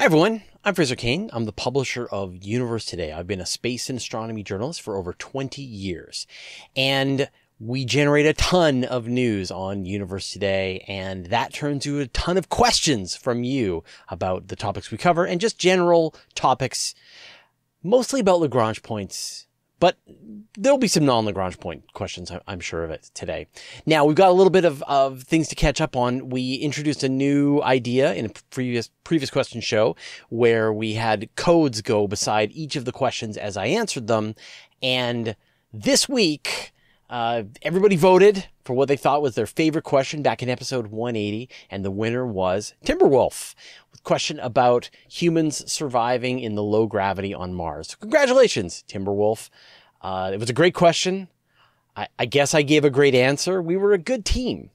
Hi, everyone. I'm Fraser Cain. I'm the publisher of Universe Today. I've been a space and astronomy journalist for over 20 years. And we generate a ton of news on Universe Today, and that turns into a ton of questions from you about the topics we cover and just general topics, mostly about Lagrange points but there'll be some non-Lagrange point questions, I'm sure of it today. Now we've got a little bit of, of things to catch up on. We introduced a new idea in a previous previous question show where we had codes go beside each of the questions as I answered them, and this week. Uh, everybody voted for what they thought was their favorite question back in episode 180, and the winner was Timberwolf with question about humans surviving in the low gravity on Mars. Congratulations, Timberwolf. Uh, it was a great question. I, I, guess I gave a great answer. We were a good team.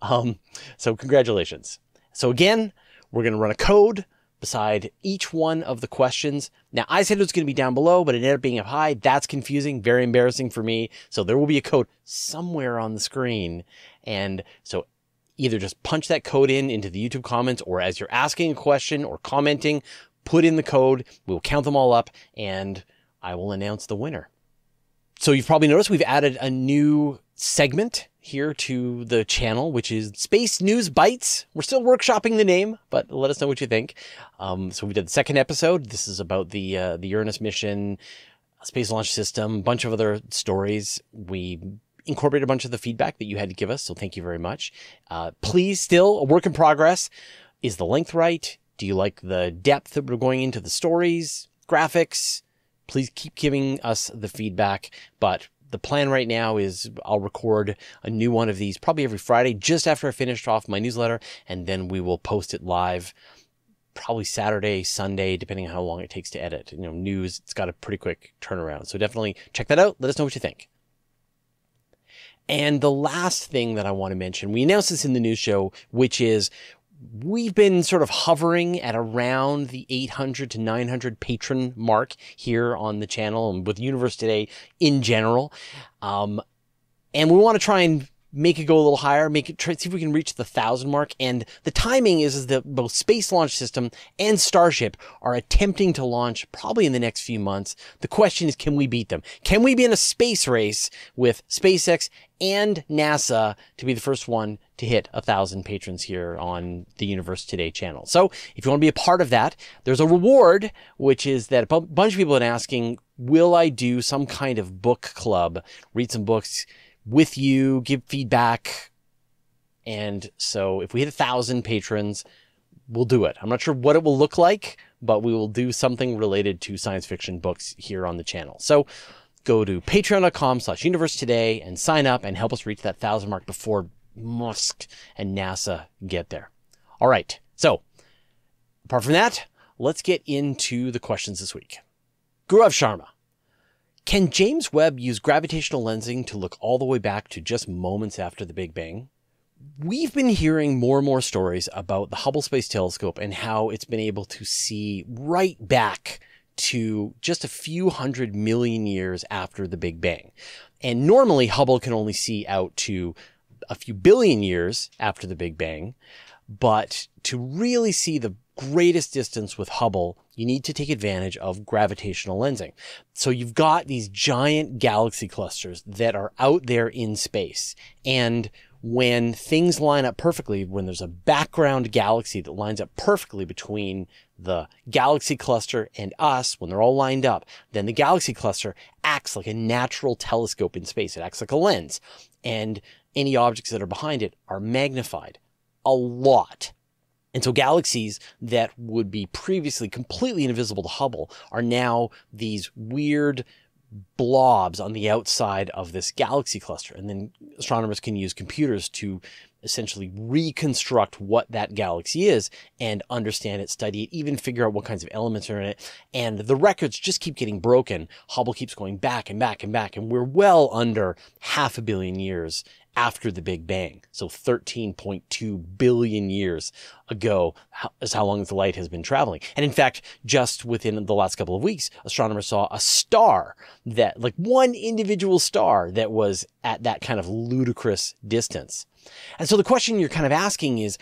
Um, so congratulations. So again, we're going to run a code beside each one of the questions. Now, I said it was going to be down below, but it ended up being up high. That's confusing, very embarrassing for me. So there will be a code somewhere on the screen. And so either just punch that code in into the YouTube comments or as you're asking a question or commenting, put in the code. We'll count them all up and I will announce the winner. So you've probably noticed we've added a new segment here to the channel, which is Space News Bites. We're still workshopping the name, but let us know what you think. Um, so we did the second episode. This is about the uh, the Uranus mission, space launch system, a bunch of other stories. We incorporate a bunch of the feedback that you had to give us. So thank you very much. Uh, please, still a work in progress. Is the length right? Do you like the depth that we're going into the stories, graphics? please keep giving us the feedback. But the plan right now is I'll record a new one of these probably every Friday just after I finished off my newsletter, and then we will post it live probably Saturday, Sunday, depending on how long it takes to edit. You know, news, it's got a pretty quick turnaround. So definitely check that out. Let us know what you think. And the last thing that I want to mention, we announced this in the news show, which is we've been sort of hovering at around the 800 to 900 patron mark here on the channel and with Universe Today in general. Um, and we want to try and make it go a little higher, make it try see if we can reach the thousand mark. And the timing is, is that both Space Launch System and Starship are attempting to launch probably in the next few months. The question is, can we beat them? Can we be in a space race with SpaceX and NASA to be the first one to hit a thousand patrons here on the Universe Today channel? So if you want to be a part of that, there's a reward, which is that a bunch of people have been asking, will I do some kind of book club, read some books, with you, give feedback. And so if we hit a thousand patrons, we'll do it. I'm not sure what it will look like, but we will do something related to science fiction books here on the channel. So go to patreon.com slash universe today and sign up and help us reach that thousand mark before Musk and NASA get there. All right. So apart from that, let's get into the questions this week. Gaurav Sharma can James Webb use gravitational lensing to look all the way back to just moments after the Big Bang? We've been hearing more and more stories about the Hubble Space Telescope and how it's been able to see right back to just a few hundred million years after the Big Bang. And normally Hubble can only see out to a few billion years after the Big Bang. But to really see the greatest distance with Hubble, you need to take advantage of gravitational lensing. So you've got these giant galaxy clusters that are out there in space. And when things line up perfectly, when there's a background galaxy that lines up perfectly between the galaxy cluster and us, when they're all lined up, then the galaxy cluster acts like a natural telescope in space. It acts like a lens. And any objects that are behind it are magnified a lot. And so galaxies that would be previously completely invisible to Hubble are now these weird blobs on the outside of this galaxy cluster. And then astronomers can use computers to essentially reconstruct what that galaxy is and understand it, study it, even figure out what kinds of elements are in it. And the records just keep getting broken. Hubble keeps going back and back and back. And we're well under half a billion years after the Big Bang. So 13.2 billion years ago is how long the light has been traveling. And in fact, just within the last couple of weeks, astronomers saw a star that, like one individual star that was at that kind of ludicrous distance. And so the question you're kind of asking is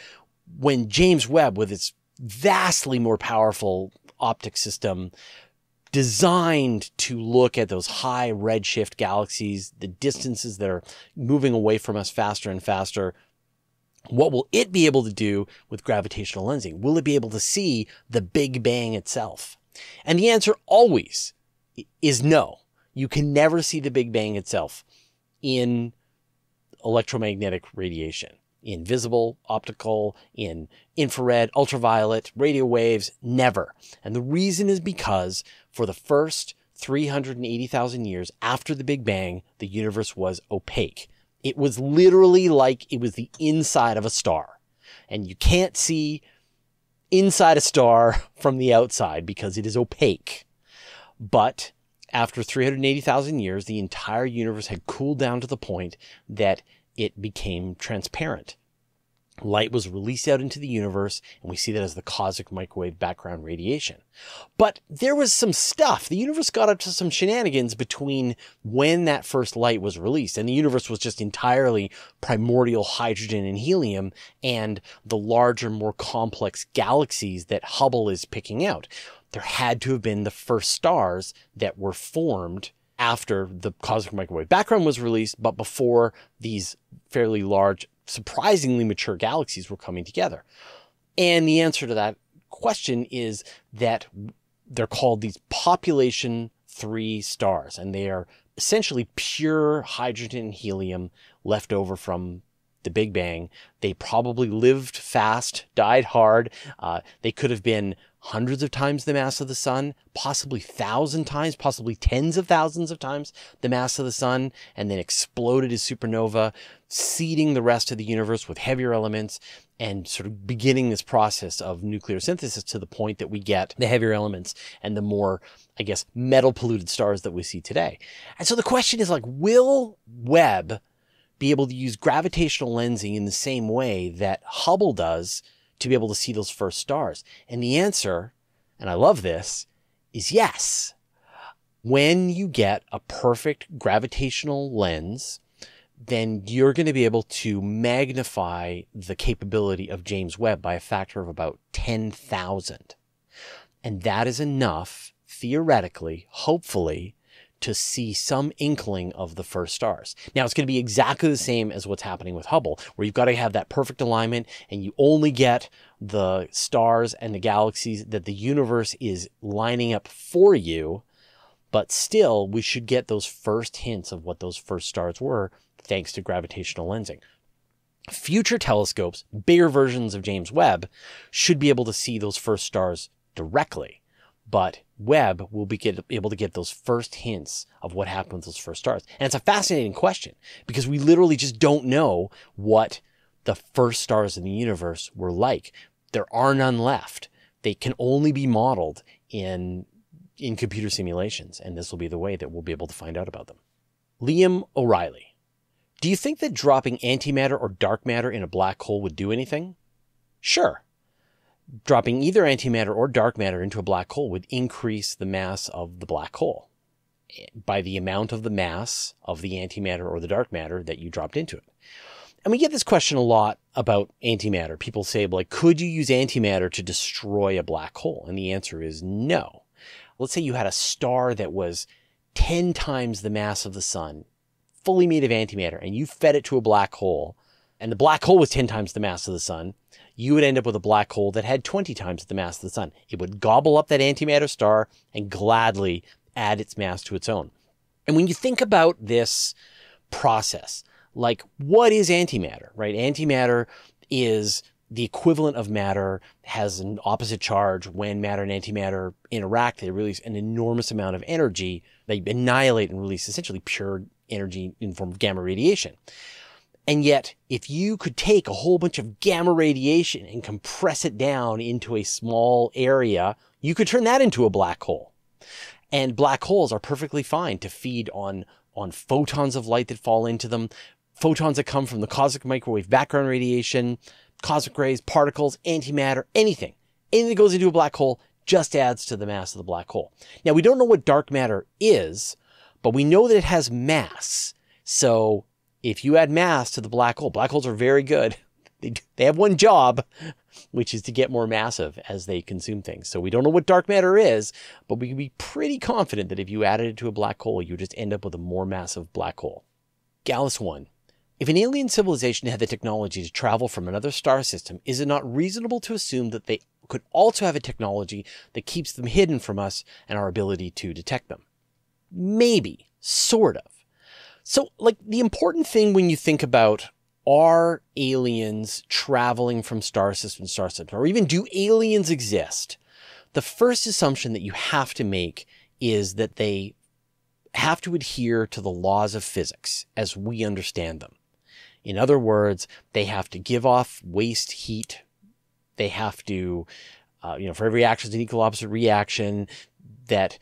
when James Webb with its vastly more powerful optic system designed to look at those high redshift galaxies, the distances that are moving away from us faster and faster. What will it be able to do with gravitational lensing? Will it be able to see the Big Bang itself? And the answer always is no. You can never see the Big Bang itself in electromagnetic radiation in visible, optical, in infrared, ultraviolet, radio waves, never. And the reason is because for the first 380,000 years after the Big Bang, the universe was opaque. It was literally like it was the inside of a star. And you can't see inside a star from the outside because it is opaque. But after 380,000 years, the entire universe had cooled down to the point that it became transparent. Light was released out into the universe, and we see that as the cosmic microwave background radiation. But there was some stuff. The universe got up to some shenanigans between when that first light was released, and the universe was just entirely primordial hydrogen and helium, and the larger, more complex galaxies that Hubble is picking out. There had to have been the first stars that were formed after the cosmic microwave background was released, but before these fairly large, surprisingly mature galaxies were coming together. And the answer to that question is that they're called these population three stars, and they are essentially pure hydrogen and helium left over from the Big Bang. They probably lived fast, died hard. Uh, they could have been hundreds of times the mass of the sun, possibly thousand times, possibly tens of thousands of times the mass of the sun, and then exploded as supernova, seeding the rest of the universe with heavier elements and sort of beginning this process of nuclear synthesis to the point that we get the heavier elements and the more, I guess, metal polluted stars that we see today. And so the question is like, will Webb be able to use gravitational lensing in the same way that Hubble does to be able to see those first stars? And the answer, and I love this, is yes. When you get a perfect gravitational lens, then you're going to be able to magnify the capability of James Webb by a factor of about 10,000. And that is enough, theoretically, hopefully, to see some inkling of the first stars. Now, it's going to be exactly the same as what's happening with Hubble, where you've got to have that perfect alignment and you only get the stars and the galaxies that the universe is lining up for you. But still, we should get those first hints of what those first stars were thanks to gravitational lensing. Future telescopes, bigger versions of James Webb, should be able to see those first stars directly but Webb will be get, able to get those first hints of what happened with those first stars. And it's a fascinating question because we literally just don't know what the first stars in the universe were like. There are none left. They can only be modeled in in computer simulations, and this will be the way that we'll be able to find out about them. Liam O'Reilly. Do you think that dropping antimatter or dark matter in a black hole would do anything? Sure dropping either antimatter or dark matter into a black hole would increase the mass of the black hole by the amount of the mass of the antimatter or the dark matter that you dropped into it. And we get this question a lot about antimatter. People say, like, could you use antimatter to destroy a black hole? And the answer is no. Let's say you had a star that was 10 times the mass of the sun, fully made of antimatter, and you fed it to a black hole, and the black hole was 10 times the mass of the sun you would end up with a black hole that had 20 times the mass of the sun. It would gobble up that antimatter star and gladly add its mass to its own. And when you think about this process, like what is antimatter, right? Antimatter is the equivalent of matter has an opposite charge. When matter and antimatter interact, they release an enormous amount of energy. They annihilate and release essentially pure energy in form of gamma radiation. And yet, if you could take a whole bunch of gamma radiation and compress it down into a small area, you could turn that into a black hole. And black holes are perfectly fine to feed on, on photons of light that fall into them, photons that come from the cosmic microwave background radiation, cosmic rays, particles, antimatter, anything. Anything that goes into a black hole just adds to the mass of the black hole. Now, we don't know what dark matter is, but we know that it has mass. So if you add mass to the black hole, black holes are very good. They, they have one job. which is to get more massive as they consume things. So we don't know what dark matter is, but we can be pretty confident that if you added it to a black hole, you just end up with a more massive black hole. Gallus 1. If an alien civilization had the technology to travel from another star system, is it not reasonable to assume that they could also have a technology that keeps them hidden from us and our ability to detect them? Maybe, sort of. So, like, the important thing when you think about are aliens traveling from star system to star system, or even do aliens exist? The first assumption that you have to make is that they have to adhere to the laws of physics as we understand them. In other words, they have to give off waste heat. They have to, uh, you know, for every action is an equal opposite reaction. That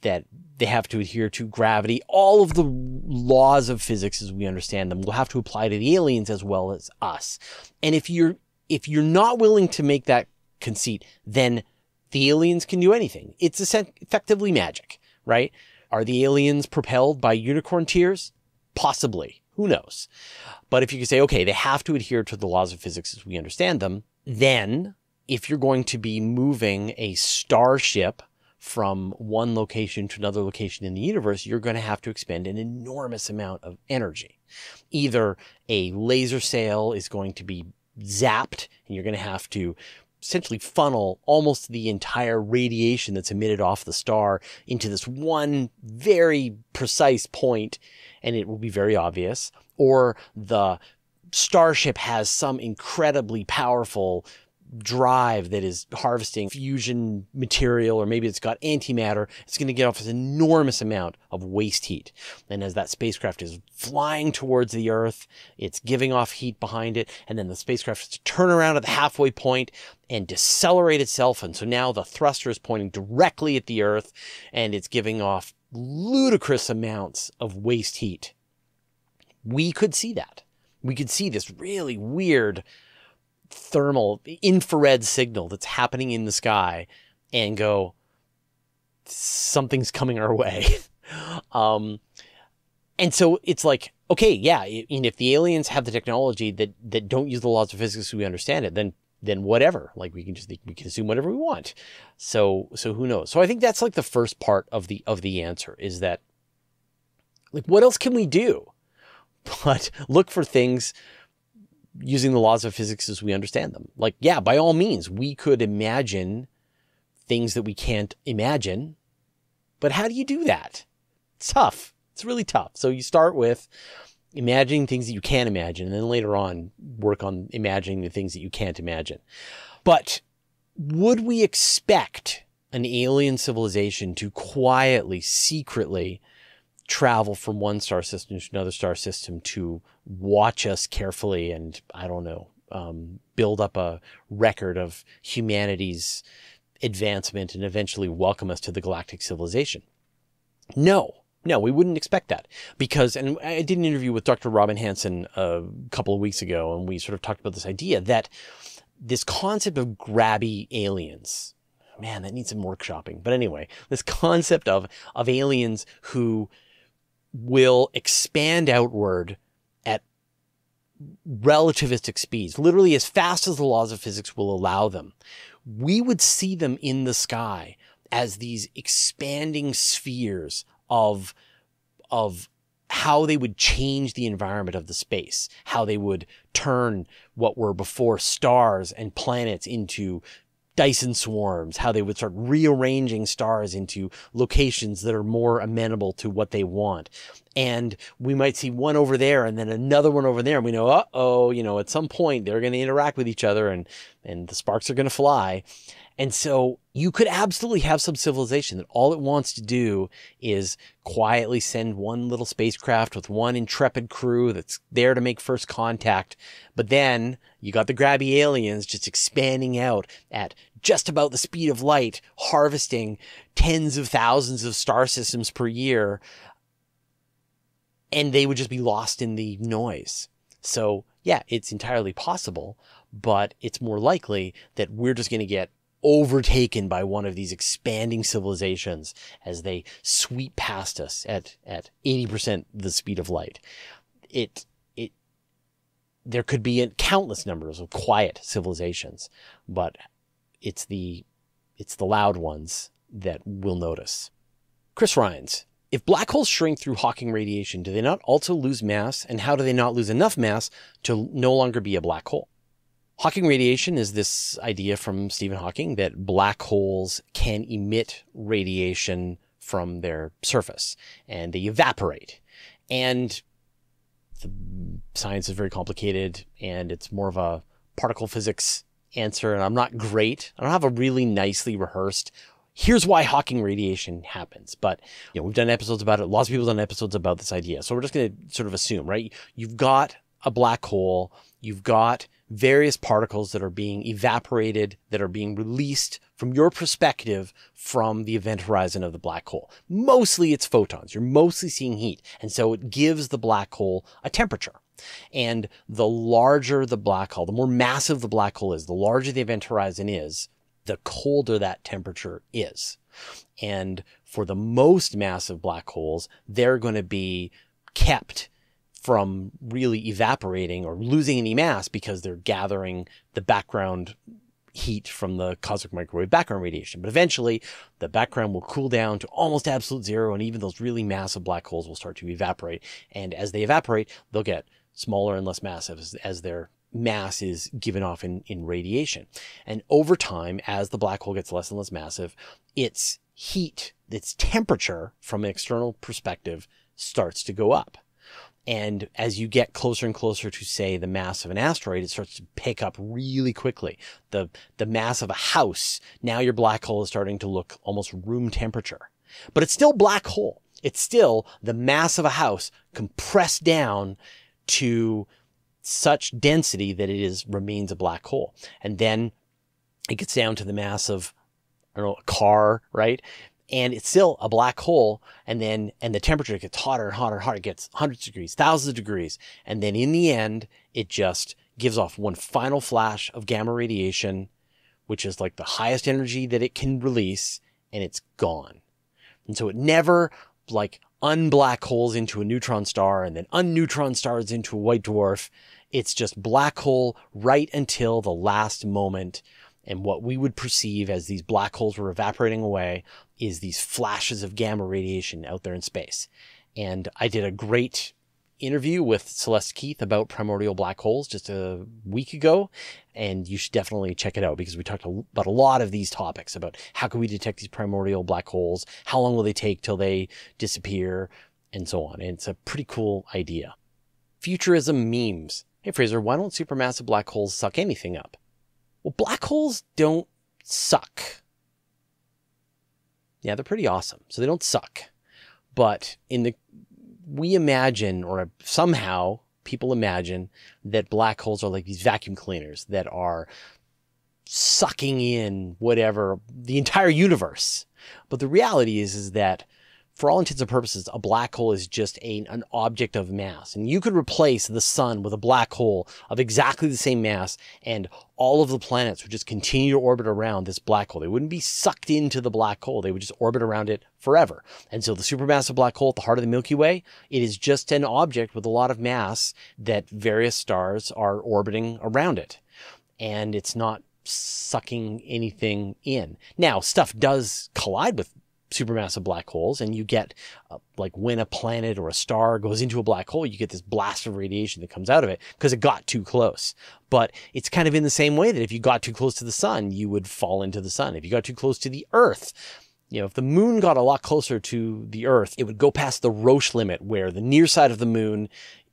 that they have to adhere to gravity. All of the laws of physics as we understand them will have to apply to the aliens as well as us. And if you're if you're not willing to make that conceit, then the aliens can do anything. It's effectively magic, right? Are the aliens propelled by unicorn tears? Possibly. Who knows? But if you can say, okay, they have to adhere to the laws of physics as we understand them, then if you're going to be moving a starship from one location to another location in the universe, you're going to have to expend an enormous amount of energy. Either a laser sail is going to be zapped and you're going to have to essentially funnel almost the entire radiation that's emitted off the star into this one very precise point and it will be very obvious or the starship has some incredibly powerful drive that is harvesting fusion material, or maybe it's got antimatter, it's going to get off this enormous amount of waste heat. And as that spacecraft is flying towards the Earth, it's giving off heat behind it, and then the spacecraft has to turn around at the halfway point and decelerate itself. And so now the thruster is pointing directly at the Earth, and it's giving off ludicrous amounts of waste heat. We could see that. We could see this really weird thermal infrared signal that's happening in the sky and go, something's coming our way. um, and so it's like, okay, yeah, and if the aliens have the technology that, that don't use the laws of physics we understand it, then then whatever. Like we can just we can assume whatever we want. So so who knows? So I think that's like the first part of the of the answer is that like what else can we do? But look for things using the laws of physics as we understand them. Like, yeah, by all means, we could imagine things that we can't imagine. But how do you do that? It's tough. It's really tough. So you start with imagining things that you can imagine, and then later on work on imagining the things that you can't imagine. But would we expect an alien civilization to quietly, secretly travel from one star system to another star system to watch us carefully and I don't know, um, build up a record of humanity's advancement and eventually welcome us to the galactic civilization. No, no, we wouldn't expect that because, and I did an interview with Dr. Robin Hanson a couple of weeks ago, and we sort of talked about this idea that this concept of grabby aliens, man, that needs some workshopping. But anyway, this concept of, of aliens who will expand outward relativistic speeds, literally as fast as the laws of physics will allow them. We would see them in the sky as these expanding spheres of, of how they would change the environment of the space, how they would turn what were before stars and planets into Dyson swarms, how they would start rearranging stars into locations that are more amenable to what they want. And we might see one over there and then another one over there. And we know, uh oh, you know, at some point they're going to interact with each other and, and the sparks are going to fly. And so you could absolutely have some civilization that all it wants to do is quietly send one little spacecraft with one intrepid crew that's there to make first contact. But then you got the grabby aliens just expanding out at just about the speed of light, harvesting tens of thousands of star systems per year. And they would just be lost in the noise. So yeah, it's entirely possible, but it's more likely that we're just going to get overtaken by one of these expanding civilizations as they sweep past us at, at 80% the speed of light. It, it, there could be countless numbers of quiet civilizations, but it's the it's the loud ones that we'll notice. Chris Rhines, if black holes shrink through Hawking radiation, do they not also lose mass? And how do they not lose enough mass to no longer be a black hole? Hawking radiation is this idea from Stephen Hawking that black holes can emit radiation from their surface and they evaporate. And the science is very complicated and it's more of a particle physics answer. And I'm not great. I don't have a really nicely rehearsed here's why Hawking radiation happens. But you know, we've done episodes about it. Lots of people have done episodes about this idea. So we're just going to sort of assume, right? You've got a black hole. You've got various particles that are being evaporated, that are being released from your perspective from the event horizon of the black hole. Mostly it's photons. You're mostly seeing heat. And so it gives the black hole a temperature. And the larger the black hole, the more massive the black hole is, the larger the event horizon is, the colder that temperature is. And for the most massive black holes, they're going to be kept from really evaporating or losing any mass because they're gathering the background heat from the cosmic microwave background radiation. But eventually, the background will cool down to almost absolute zero, and even those really massive black holes will start to evaporate. And as they evaporate, they'll get smaller and less massive as, as their mass is given off in, in radiation. And over time, as the black hole gets less and less massive, its heat, its temperature from an external perspective starts to go up. And as you get closer and closer to, say, the mass of an asteroid, it starts to pick up really quickly. The, the mass of a house, now your black hole is starting to look almost room temperature. But it's still black hole. It's still the mass of a house compressed down to such density that it is remains a black hole. And then it gets down to the mass of, I don't know, a car, right? And it's still a black hole. And then, and the temperature gets hotter and hotter and hotter. It gets hundreds of degrees, thousands of degrees. And then in the end, it just gives off one final flash of gamma radiation, which is like the highest energy that it can release, and it's gone. And so it never like unblack holes into a neutron star and then unneutron stars into a white dwarf. It's just black hole right until the last moment and what we would perceive as these black holes were evaporating away is these flashes of gamma radiation out there in space. And I did a great interview with Celeste Keith about primordial black holes just a week ago. And you should definitely check it out because we talked about a lot of these topics about how can we detect these primordial black holes? How long will they take till they disappear? And so on. And it's a pretty cool idea. Futurism memes. Hey Fraser, why don't supermassive black holes suck anything up? Well, black holes don't suck. Yeah, they're pretty awesome. So they don't suck. But in the we imagine or somehow people imagine that black holes are like these vacuum cleaners that are sucking in whatever the entire universe. But the reality is is that for all intents and purposes, a black hole is just a, an object of mass. And you could replace the sun with a black hole of exactly the same mass, and all of the planets would just continue to orbit around this black hole. They wouldn't be sucked into the black hole. They would just orbit around it forever. And so the supermassive black hole at the heart of the Milky Way, it is just an object with a lot of mass that various stars are orbiting around it. And it's not sucking anything in. Now, stuff does collide with supermassive black holes and you get uh, like when a planet or a star goes into a black hole you get this blast of radiation that comes out of it because it got too close. But it's kind of in the same way that if you got too close to the sun you would fall into the sun. If you got too close to the earth you know, if the moon got a lot closer to the earth, it would go past the Roche limit where the near side of the moon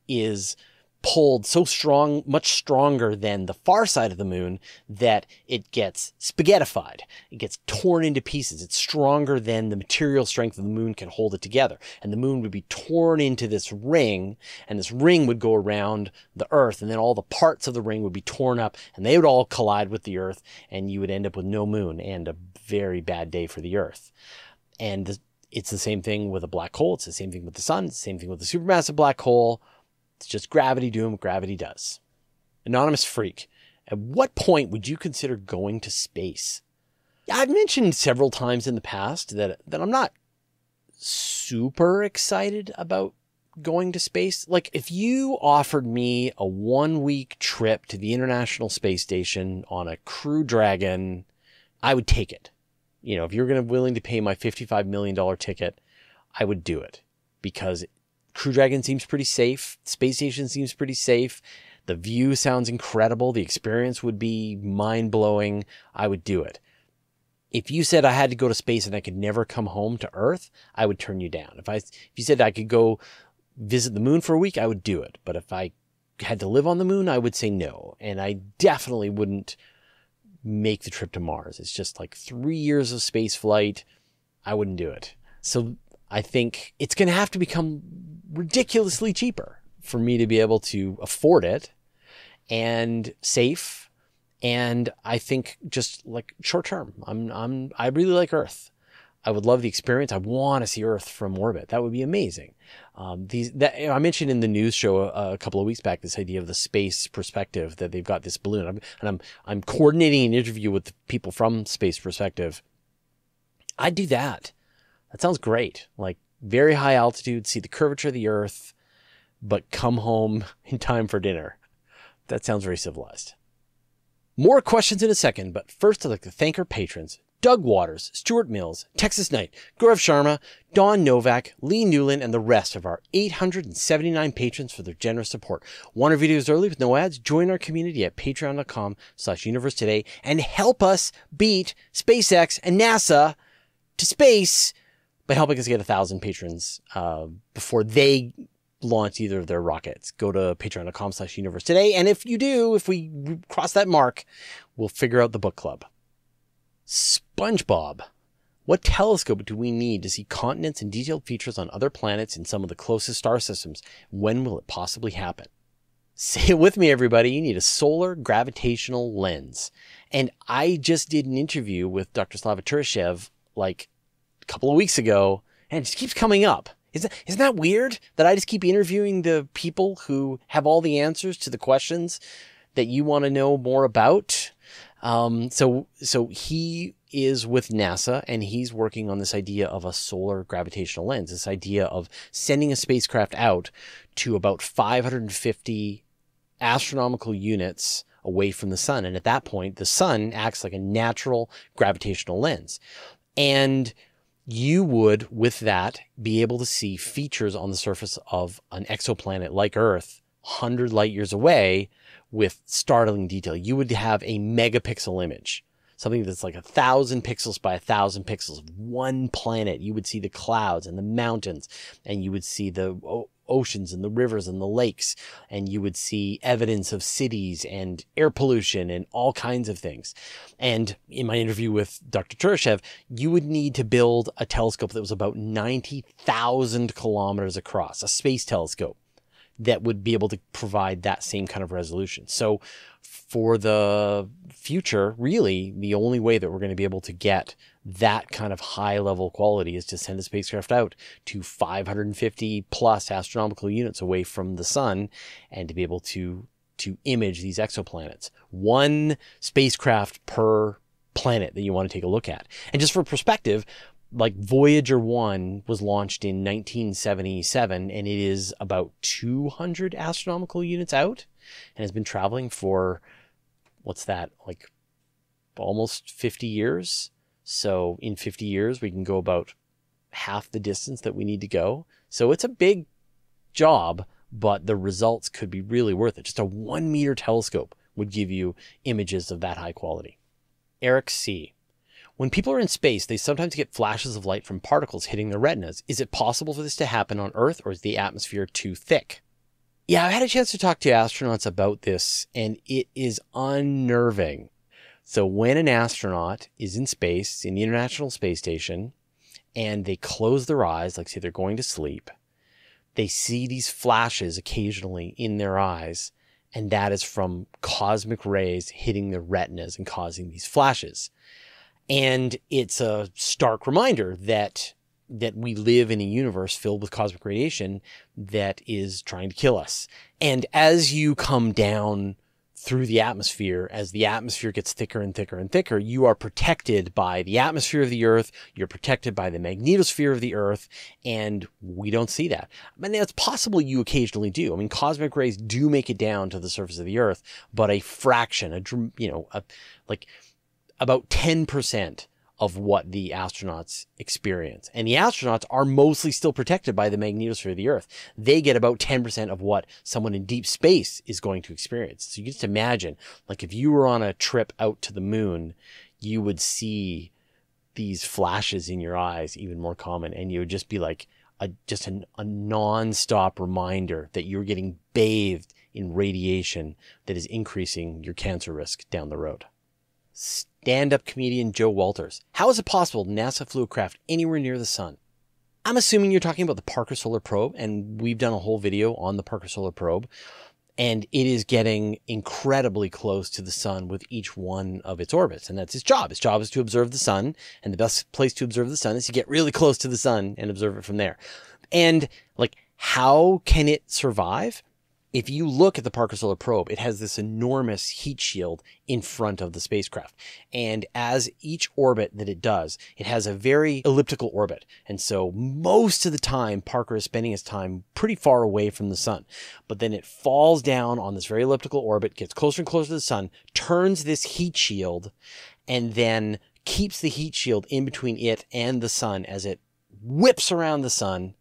is pulled so strong, much stronger than the far side of the moon that it gets spaghettified. It gets torn into pieces. It's stronger than the material strength of the moon can hold it together. And the moon would be torn into this ring and this ring would go around the earth and then all the parts of the ring would be torn up and they would all collide with the earth and you would end up with no moon and a very bad day for the earth. And it's the same thing with a black hole. It's the same thing with the sun. It's the same thing with a supermassive black hole it's just gravity doing what gravity does. Anonymous Freak, at what point would you consider going to space? I've mentioned several times in the past that, that I'm not super excited about going to space. Like if you offered me a one week trip to the International Space Station on a Crew Dragon, I would take it. You know, if you're going to willing to pay my $55 million ticket, I would do it because Crew Dragon seems pretty safe. Space Station seems pretty safe. The view sounds incredible. The experience would be mind blowing. I would do it. If you said I had to go to space and I could never come home to Earth, I would turn you down. If I, if you said I could go visit the moon for a week, I would do it. But if I had to live on the moon, I would say no. And I definitely wouldn't make the trip to Mars. It's just like three years of space flight. I wouldn't do it. So I think it's going to have to become ridiculously cheaper for me to be able to afford it and safe. And I think just like short term, I'm, I'm, I really like Earth. I would love the experience. I want to see Earth from orbit. That would be amazing. Um, these that I mentioned in the news show a, a, couple of weeks back this idea of the space perspective that they've got this balloon, I'm, and I'm I'm coordinating an interview with people from Space Perspective. I'd do that. That sounds great. Like very high altitude, see the curvature of the Earth, but come home in time for dinner. That sounds very civilized. More questions in a second, but first I'd like to thank our patrons Doug Waters, Stuart Mills, Texas Knight, Gaurav Sharma, Don Novak, Lee Newland, and the rest of our 879 patrons for their generous support. Want our videos early with no ads? Join our community at patreon.com slash universe today and help us beat SpaceX and NASA to space by helping us get a thousand patrons uh, before they launch either of their rockets. Go to patreon.com slash universe today. And if you do, if we cross that mark, we'll figure out the book club. SpongeBob. What telescope do we need to see continents and detailed features on other planets in some of the closest star systems? When will it possibly happen? Say it with me, everybody. You need a solar gravitational lens. And I just did an interview with Dr. Slava Turyshev like couple of weeks ago, and it just keeps coming up. Isn't, isn't that weird that I just keep interviewing the people who have all the answers to the questions that you want to know more about? Um, so, so he is with NASA and he's working on this idea of a solar gravitational lens, this idea of sending a spacecraft out to about 550 astronomical units away from the sun. And at that point, the sun acts like a natural gravitational lens. And you would, with that, be able to see features on the surface of an exoplanet like Earth, 100 light years away, with startling detail. You would have a megapixel image, something that's like a thousand pixels by a thousand pixels of one planet. You would see the clouds and the mountains, and you would see the oh, oceans and the rivers and the lakes, and you would see evidence of cities and air pollution and all kinds of things. And in my interview with Dr. Turyshev, you would need to build a telescope that was about 90,000 kilometers across, a space telescope that would be able to provide that same kind of resolution. So for the future, really, the only way that we're going to be able to get that kind of high level quality is to send a spacecraft out to 550 plus astronomical units away from the sun and to be able to to image these exoplanets. One spacecraft per planet that you want to take a look at. And just for perspective, like Voyager 1 was launched in 1977 and it is about 200 astronomical units out and has been traveling for what's that like almost 50 years. So in 50 years we can go about half the distance that we need to go. So it's a big job but the results could be really worth it. Just a 1 meter telescope would give you images of that high quality. Eric C when people are in space, they sometimes get flashes of light from particles hitting their retinas. Is it possible for this to happen on Earth, or is the atmosphere too thick? Yeah, I've had a chance to talk to astronauts about this, and it is unnerving. So, when an astronaut is in space, in the International Space Station, and they close their eyes, like say they're going to sleep, they see these flashes occasionally in their eyes, and that is from cosmic rays hitting their retinas and causing these flashes. And it's a stark reminder that that we live in a universe filled with cosmic radiation that is trying to kill us. And as you come down through the atmosphere. As the atmosphere gets thicker and thicker and thicker, you are protected by the atmosphere of the Earth. You're protected by the magnetosphere of the Earth. And we don't see that. I mean, it's possible you occasionally do. I mean, cosmic rays do make it down to the surface of the Earth, but a fraction, a, you know, a, like about 10% of what the astronauts experience. And the astronauts are mostly still protected by the magnetosphere of the Earth. They get about 10% of what someone in deep space is going to experience. So you just imagine, like if you were on a trip out to the moon, you would see these flashes in your eyes even more common and you would just be like a just an, a non-stop reminder that you're getting bathed in radiation that is increasing your cancer risk down the road stand up comedian Joe Walters. How is it possible NASA flew a craft anywhere near the sun? I'm assuming you're talking about the Parker Solar Probe, and we've done a whole video on the Parker Solar Probe, and it is getting incredibly close to the sun with each one of its orbits. And that's its job. Its job is to observe the sun, and the best place to observe the sun is to get really close to the sun and observe it from there. And like, how can it survive? If you look at the Parker Solar Probe, it has this enormous heat shield in front of the spacecraft. And as each orbit that it does, it has a very elliptical orbit. And so most of the time, Parker is spending his time pretty far away from the sun. But then it falls down on this very elliptical orbit, gets closer and closer to the sun, turns this heat shield, and then keeps the heat shield in between it and the sun as it whips around the sun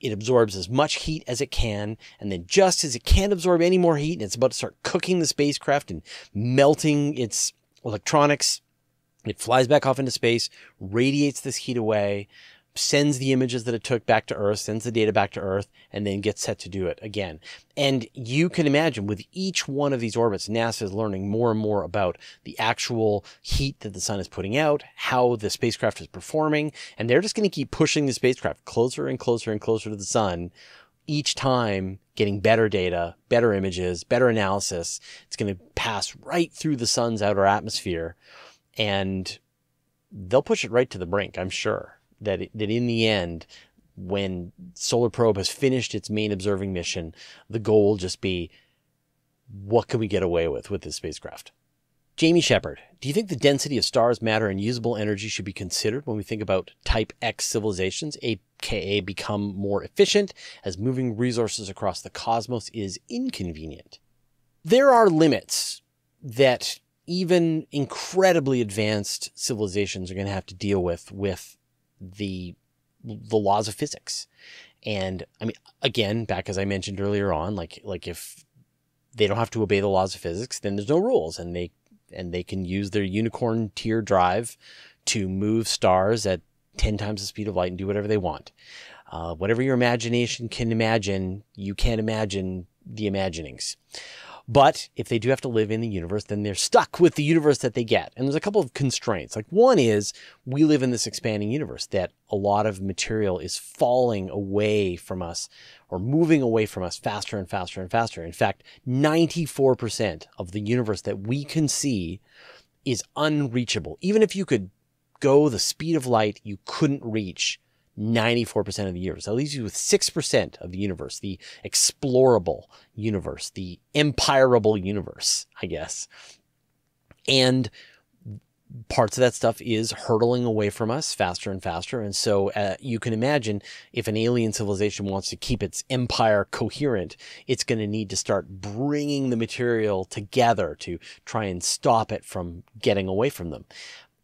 it absorbs as much heat as it can, and then just as it can't absorb any more heat and it's about to start cooking the spacecraft and melting its electronics, it flies back off into space, radiates this heat away, sends the images that it took back to Earth, sends the data back to Earth, and then gets set to do it again. And you can imagine with each one of these orbits, NASA is learning more and more about the actual heat that the sun is putting out, how the spacecraft is performing, and they're just going to keep pushing the spacecraft closer and closer and closer to the sun each time getting better data, better images, better analysis. It's going to pass right through the sun's outer atmosphere and they'll push it right to the brink, I'm sure that it, that in the end, when Solar Probe has finished its main observing mission, the goal will just be what can we get away with with this spacecraft? Jamie Shepard, do you think the density of stars, matter, and usable energy should be considered when we think about Type X civilizations, aka become more efficient as moving resources across the cosmos is inconvenient? There are limits that even incredibly advanced civilizations are going to have to deal with with the the laws of physics. And I mean, again, back as I mentioned earlier on, like like if they don't have to obey the laws of physics, then there's no rules, and they and they can use their unicorn tear drive to move stars at ten times the speed of light and do whatever they want. Uh, whatever your imagination can imagine, you can't imagine the imaginings. But if they do have to live in the universe, then they're stuck with the universe that they get. And there's a couple of constraints. Like one is we live in this expanding universe that a lot of material is falling away from us or moving away from us faster and faster and faster. In fact, 94% of the universe that we can see is unreachable. Even if you could go the speed of light, you couldn't reach 94% of the universe. That leaves you with 6% of the universe, the explorable universe, the empirable universe, I guess. And parts of that stuff is hurtling away from us faster and faster. And so uh, you can imagine if an alien civilization wants to keep its empire coherent, it's going to need to start bringing the material together to try and stop it from getting away from them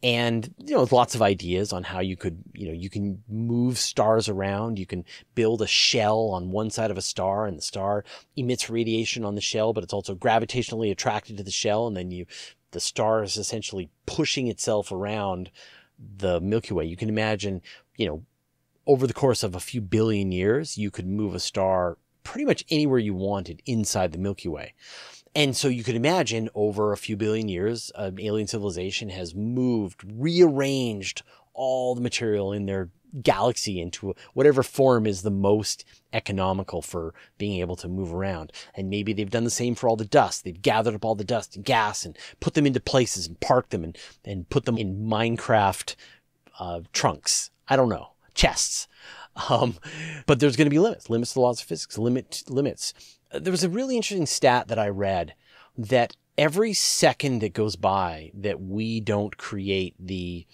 and you know lots of ideas on how you could you know you can move stars around. You can build a shell on one side of a star and the star emits radiation on the shell but it's also gravitationally attracted to the shell and then you the star is essentially pushing itself around the milky way. You can imagine you know over the course of a few billion years you could move a star pretty much anywhere you wanted inside the milky way and so you could imagine over a few billion years, an alien civilization has moved, rearranged all the material in their galaxy into whatever form is the most economical for being able to move around. And maybe they've done the same for all the dust. They've gathered up all the dust and gas and put them into places and parked them and, and put them in Minecraft uh, trunks. I don't know, chests. Um, but there's going to be limits, limits to the laws of physics, limit limits there was a really interesting stat that I read that every second that goes by that we don't create the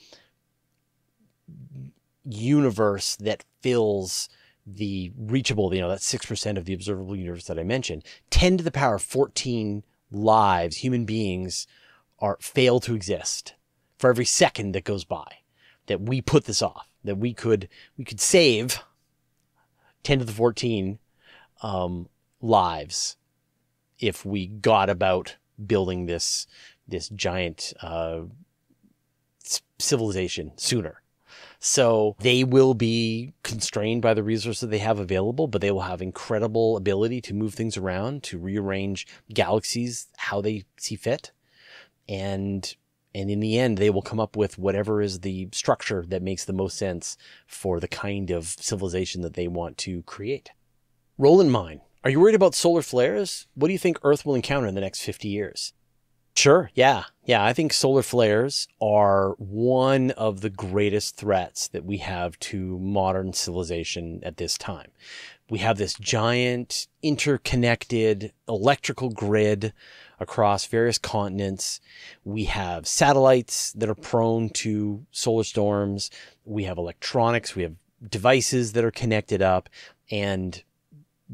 universe that fills the reachable, you know, that 6% of the observable universe that I mentioned, 10 to the power of 14 lives, human beings are fail to exist for every second that goes by that we put this off, that we could, we could save 10 to the 14 um, lives if we got about building this this giant uh, civilization sooner. So they will be constrained by the resources that they have available, but they will have incredible ability to move things around, to rearrange galaxies how they see fit. And and in the end, they will come up with whatever is the structure that makes the most sense for the kind of civilization that they want to create. Roll Roland Mine, are you worried about solar flares? What do you think Earth will encounter in the next 50 years? Sure. Yeah. Yeah. I think solar flares are one of the greatest threats that we have to modern civilization at this time. We have this giant interconnected electrical grid across various continents. We have satellites that are prone to solar storms. We have electronics. We have devices that are connected up and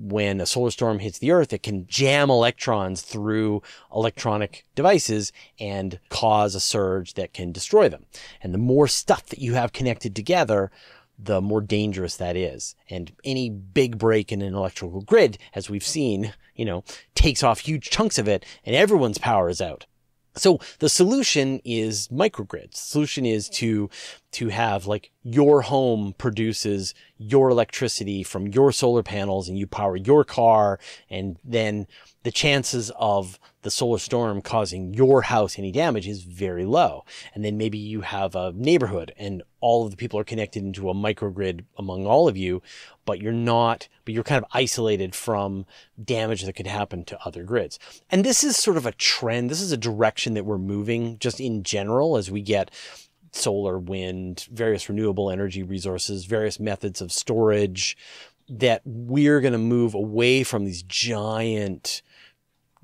when a solar storm hits the earth, it can jam electrons through electronic devices and cause a surge that can destroy them. And the more stuff that you have connected together, the more dangerous that is. And any big break in an electrical grid, as we've seen, you know, takes off huge chunks of it and everyone's power is out. So the solution is microgrids. The solution is to to have like your home produces your electricity from your solar panels and you power your car and then the chances of the solar storm causing your house any damage is very low. And then maybe you have a neighborhood and all of the people are connected into a microgrid among all of you, but you're not, but you're kind of isolated from damage that could happen to other grids. And this is sort of a trend. This is a direction that we're moving just in general as we get solar, wind, various renewable energy resources, various methods of storage, that we're going to move away from these giant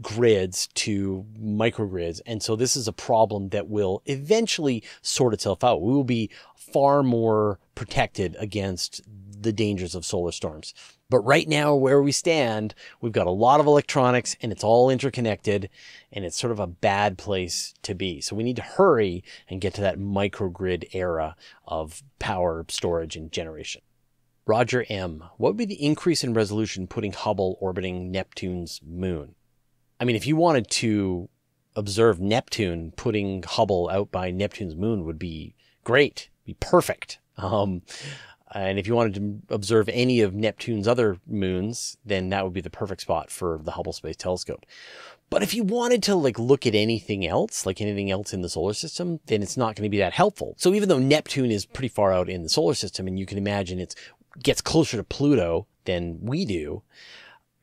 grids to microgrids. And so this is a problem that will eventually sort itself out. We will be far more protected against the dangers of solar storms. But right now, where we stand, we've got a lot of electronics and it's all interconnected and it's sort of a bad place to be. So we need to hurry and get to that microgrid era of power storage and generation. Roger M. What would be the increase in resolution putting Hubble orbiting Neptune's moon? I mean, if you wanted to observe Neptune, putting Hubble out by Neptune's moon would be great, be perfect. Um, and if you wanted to observe any of Neptune's other moons, then that would be the perfect spot for the Hubble Space Telescope. But if you wanted to like look at anything else, like anything else in the solar system, then it's not going to be that helpful. So even though Neptune is pretty far out in the solar system and you can imagine it gets closer to Pluto than we do,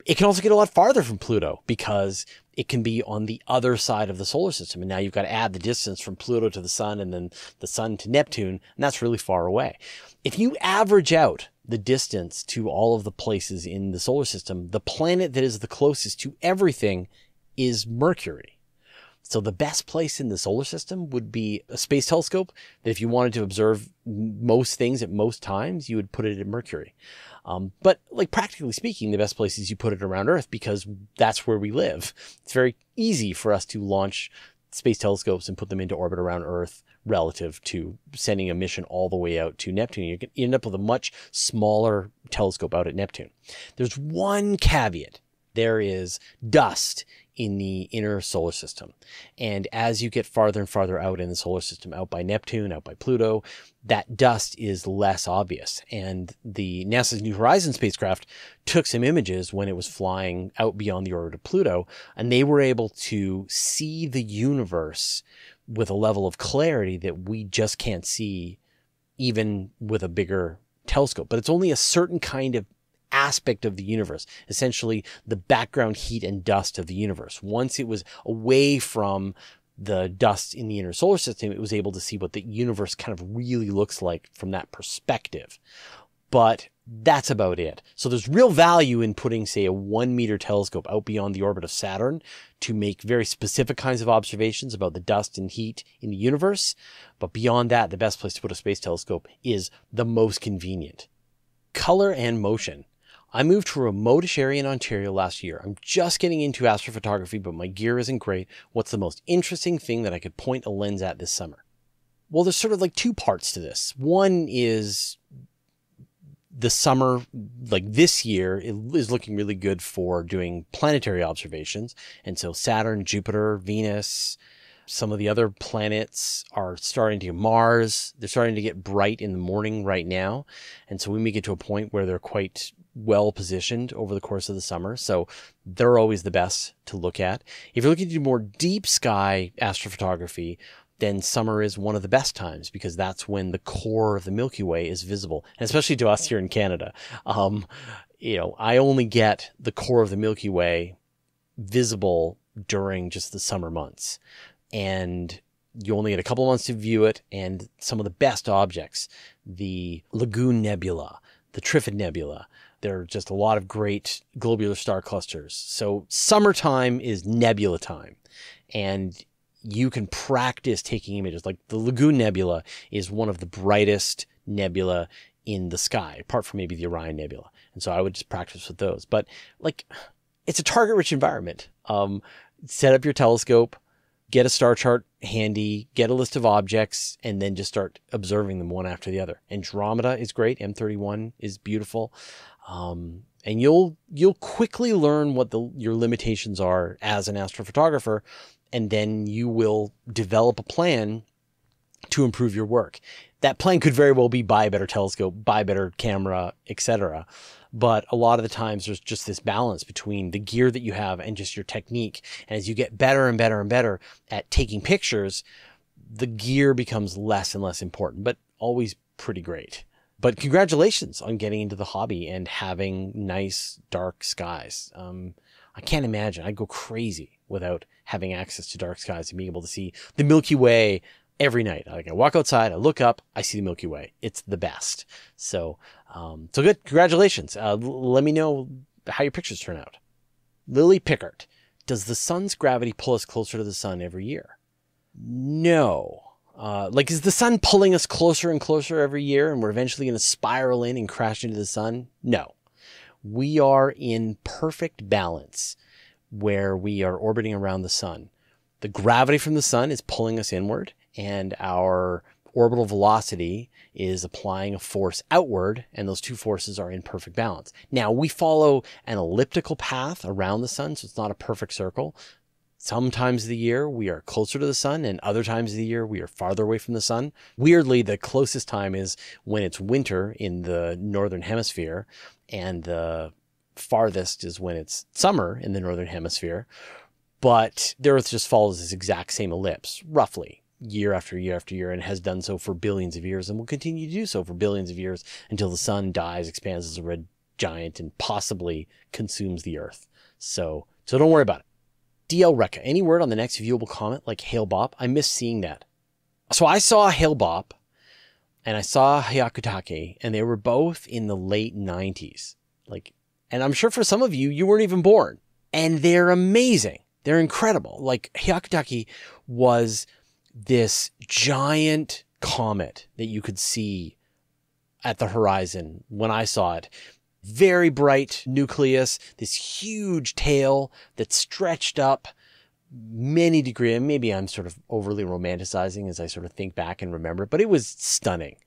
it can also get a lot farther from Pluto because it can be on the other side of the solar system. And now you've got to add the distance from Pluto to the sun and then the sun to Neptune. And that's really far away. If you average out the distance to all of the places in the solar system, the planet that is the closest to everything is Mercury. So the best place in the solar system would be a space telescope that if you wanted to observe most things at most times, you would put it at Mercury. Um, but like practically speaking, the best places you put it around Earth because that's where we live. It's very easy for us to launch space telescopes and put them into orbit around Earth relative to sending a mission all the way out to Neptune. You end up with a much smaller telescope out at Neptune. There's one caveat. There is dust in the inner solar system. And as you get farther and farther out in the solar system, out by Neptune, out by Pluto, that dust is less obvious. And the NASA's New Horizons spacecraft took some images when it was flying out beyond the orbit of Pluto, and they were able to see the universe with a level of clarity that we just can't see even with a bigger telescope. But it's only a certain kind of aspect of the universe, essentially the background heat and dust of the universe. Once it was away from the dust in the inner solar system, it was able to see what the universe kind of really looks like from that perspective. but that's about it. So there's real value in putting, say, a one meter telescope out beyond the orbit of Saturn to make very specific kinds of observations about the dust and heat in the universe. But beyond that, the best place to put a space telescope is the most convenient. Color and motion. I moved to a remotish area in Ontario last year. I'm just getting into astrophotography, but my gear isn't great. What's the most interesting thing that I could point a lens at this summer? Well, there's sort of like two parts to this. One is the summer, like this year, is looking really good for doing planetary observations. And so Saturn, Jupiter, Venus, some of the other planets are starting to Mars. They're starting to get bright in the morning right now. And so we may get to a point where they're quite well positioned over the course of the summer. So they're always the best to look at. If you're looking to do more deep sky astrophotography, then summer is one of the best times because that's when the core of the Milky Way is visible, and especially to us here in Canada. Um, you know, I only get the core of the Milky Way visible during just the summer months, and you only get a couple months to view it. And some of the best objects, the Lagoon Nebula, the Trifid Nebula. There are just a lot of great globular star clusters. So summertime is nebula time. And you can practice taking images. Like the Lagoon Nebula is one of the brightest nebula in the sky, apart from maybe the Orion Nebula. And so I would just practice with those. But like, it's a target rich environment. Um, set up your telescope, get a star chart handy, get a list of objects, and then just start observing them one after the other. Andromeda is great. M31 is beautiful. Um, and you'll you'll quickly learn what the your limitations are as an astrophotographer and then you will develop a plan to improve your work. That plan could very well be buy a better telescope, buy a better camera, etc. But a lot of the times there's just this balance between the gear that you have and just your technique. And as you get better and better and better at taking pictures, the gear becomes less and less important, but always pretty great. But congratulations on getting into the hobby and having nice dark skies. Um, I can't imagine. I'd go crazy without having access to dark skies and being able to see the Milky Way every night. Like I walk outside, I look up, I see the Milky Way. It's the best. So, um, so good. Congratulations. Uh, l- let me know how your pictures turn out. Lily Pickard. Does the sun's gravity pull us closer to the sun every year? No. Uh, like, is the sun pulling us closer and closer every year and we're eventually going to spiral in and crash into the sun? No. We are in perfect balance where we are orbiting around the sun. The gravity from the sun is pulling us inward, and our orbital velocity is applying a force outward, and those two forces are in perfect balance. Now, we follow an elliptical path around the sun, so it's not a perfect circle. Sometimes of the year we are closer to the sun, and other times of the year we are farther away from the sun. Weirdly, the closest time is when it's winter in the northern hemisphere, and the farthest is when it's summer in the northern hemisphere. But the Earth just follows this exact same ellipse, roughly, year after year after year, and has done so for billions of years and will continue to do so for billions of years until the sun dies, expands as a red giant, and possibly consumes the Earth. So, so don't worry about it. DL Recca, any word on the next viewable comet like Hale Bopp? I miss seeing that. So I saw Hale Bopp and I saw Hyakutake, and they were both in the late 90s. Like and I'm sure for some of you, you weren't even born. And they're amazing. They're incredible. Like Hyakutake was this giant comet that you could see at the horizon when I saw it. Very bright nucleus, this huge tail that stretched up many degrees. And maybe I'm sort of overly romanticizing as I sort of think back and remember, but it was stunning.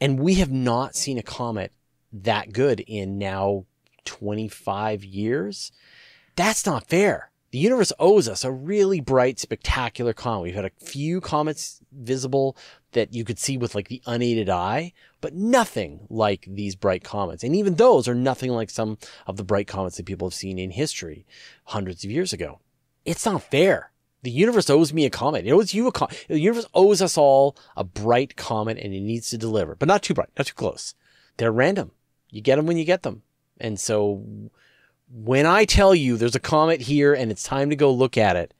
And we have not seen a comet that good in now 25 years. That's not fair. The universe owes us a really bright, spectacular comet. We've had a few comets visible that you could see with like the unaided eye, but nothing like these bright comets. And even those are nothing like some of the bright comets that people have seen in history hundreds of years ago. It's not fair. The universe owes me a comet. It owes you a comet. The universe owes us all a bright comet and it needs to deliver, but not too bright, not too close. They're random. You get them when you get them. And so when I tell you there's a comet here and it's time to go look at it,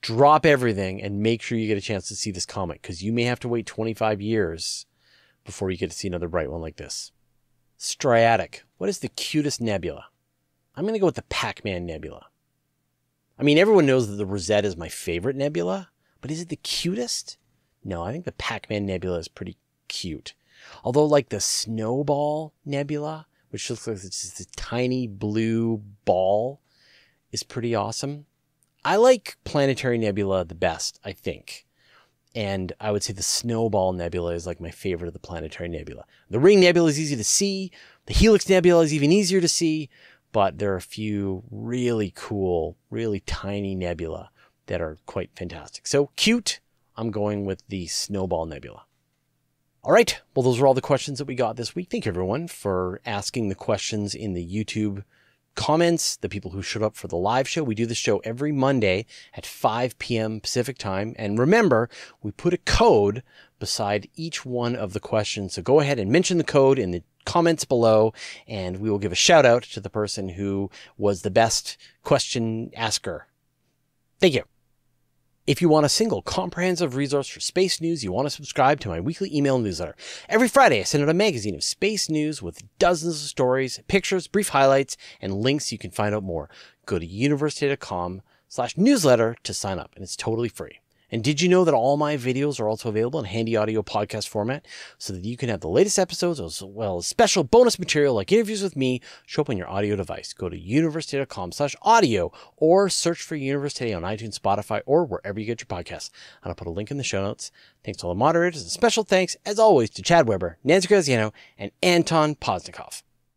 drop everything and make sure you get a chance to see this comet because you may have to wait 25 years before you get to see another bright one like this. Striatic. What is the cutest nebula? I'm going to go with the Pac Man Nebula. I mean, everyone knows that the Rosette is my favorite nebula, but is it the cutest? No, I think the Pac Man Nebula is pretty cute. Although, like the Snowball Nebula, which looks like it's just a tiny blue ball, is pretty awesome. I like Planetary Nebula the best, I think. And I would say the Snowball Nebula is like my favorite of the Planetary Nebula. The Ring Nebula is easy to see. The Helix Nebula is even easier to see but there are a few really cool, really tiny nebula that are quite fantastic. So cute. I'm going with the Snowball Nebula. All right. Well, those are all the questions that we got this week. Thank you, everyone, for asking the questions in the YouTube comments, the people who showed up for the live show. We do the show every Monday at 5 p.m. Pacific time. And remember, we put a code beside each one of the questions. So go ahead and mention the code in the comments below and we will give a shout out to the person who was the best question asker. Thank you. If you want a single comprehensive resource for space news, you want to subscribe to my weekly email newsletter. Every Friday, I send out a magazine of space news with dozens of stories, pictures, brief highlights, and links you can find out more. Go to universetoday.com slash newsletter to sign up, and it's totally free. And did you know that all my videos are also available in handy audio podcast format so that you can have the latest episodes as well as special bonus material like interviews with me show up on your audio device. Go to universetoday.com slash audio or search for Universe Today on iTunes, Spotify, or wherever you get your podcasts. And I'll put a link in the show notes. Thanks to all the moderators and special thanks, as always, to Chad Weber, Nancy Graziano, and Anton Posnikov.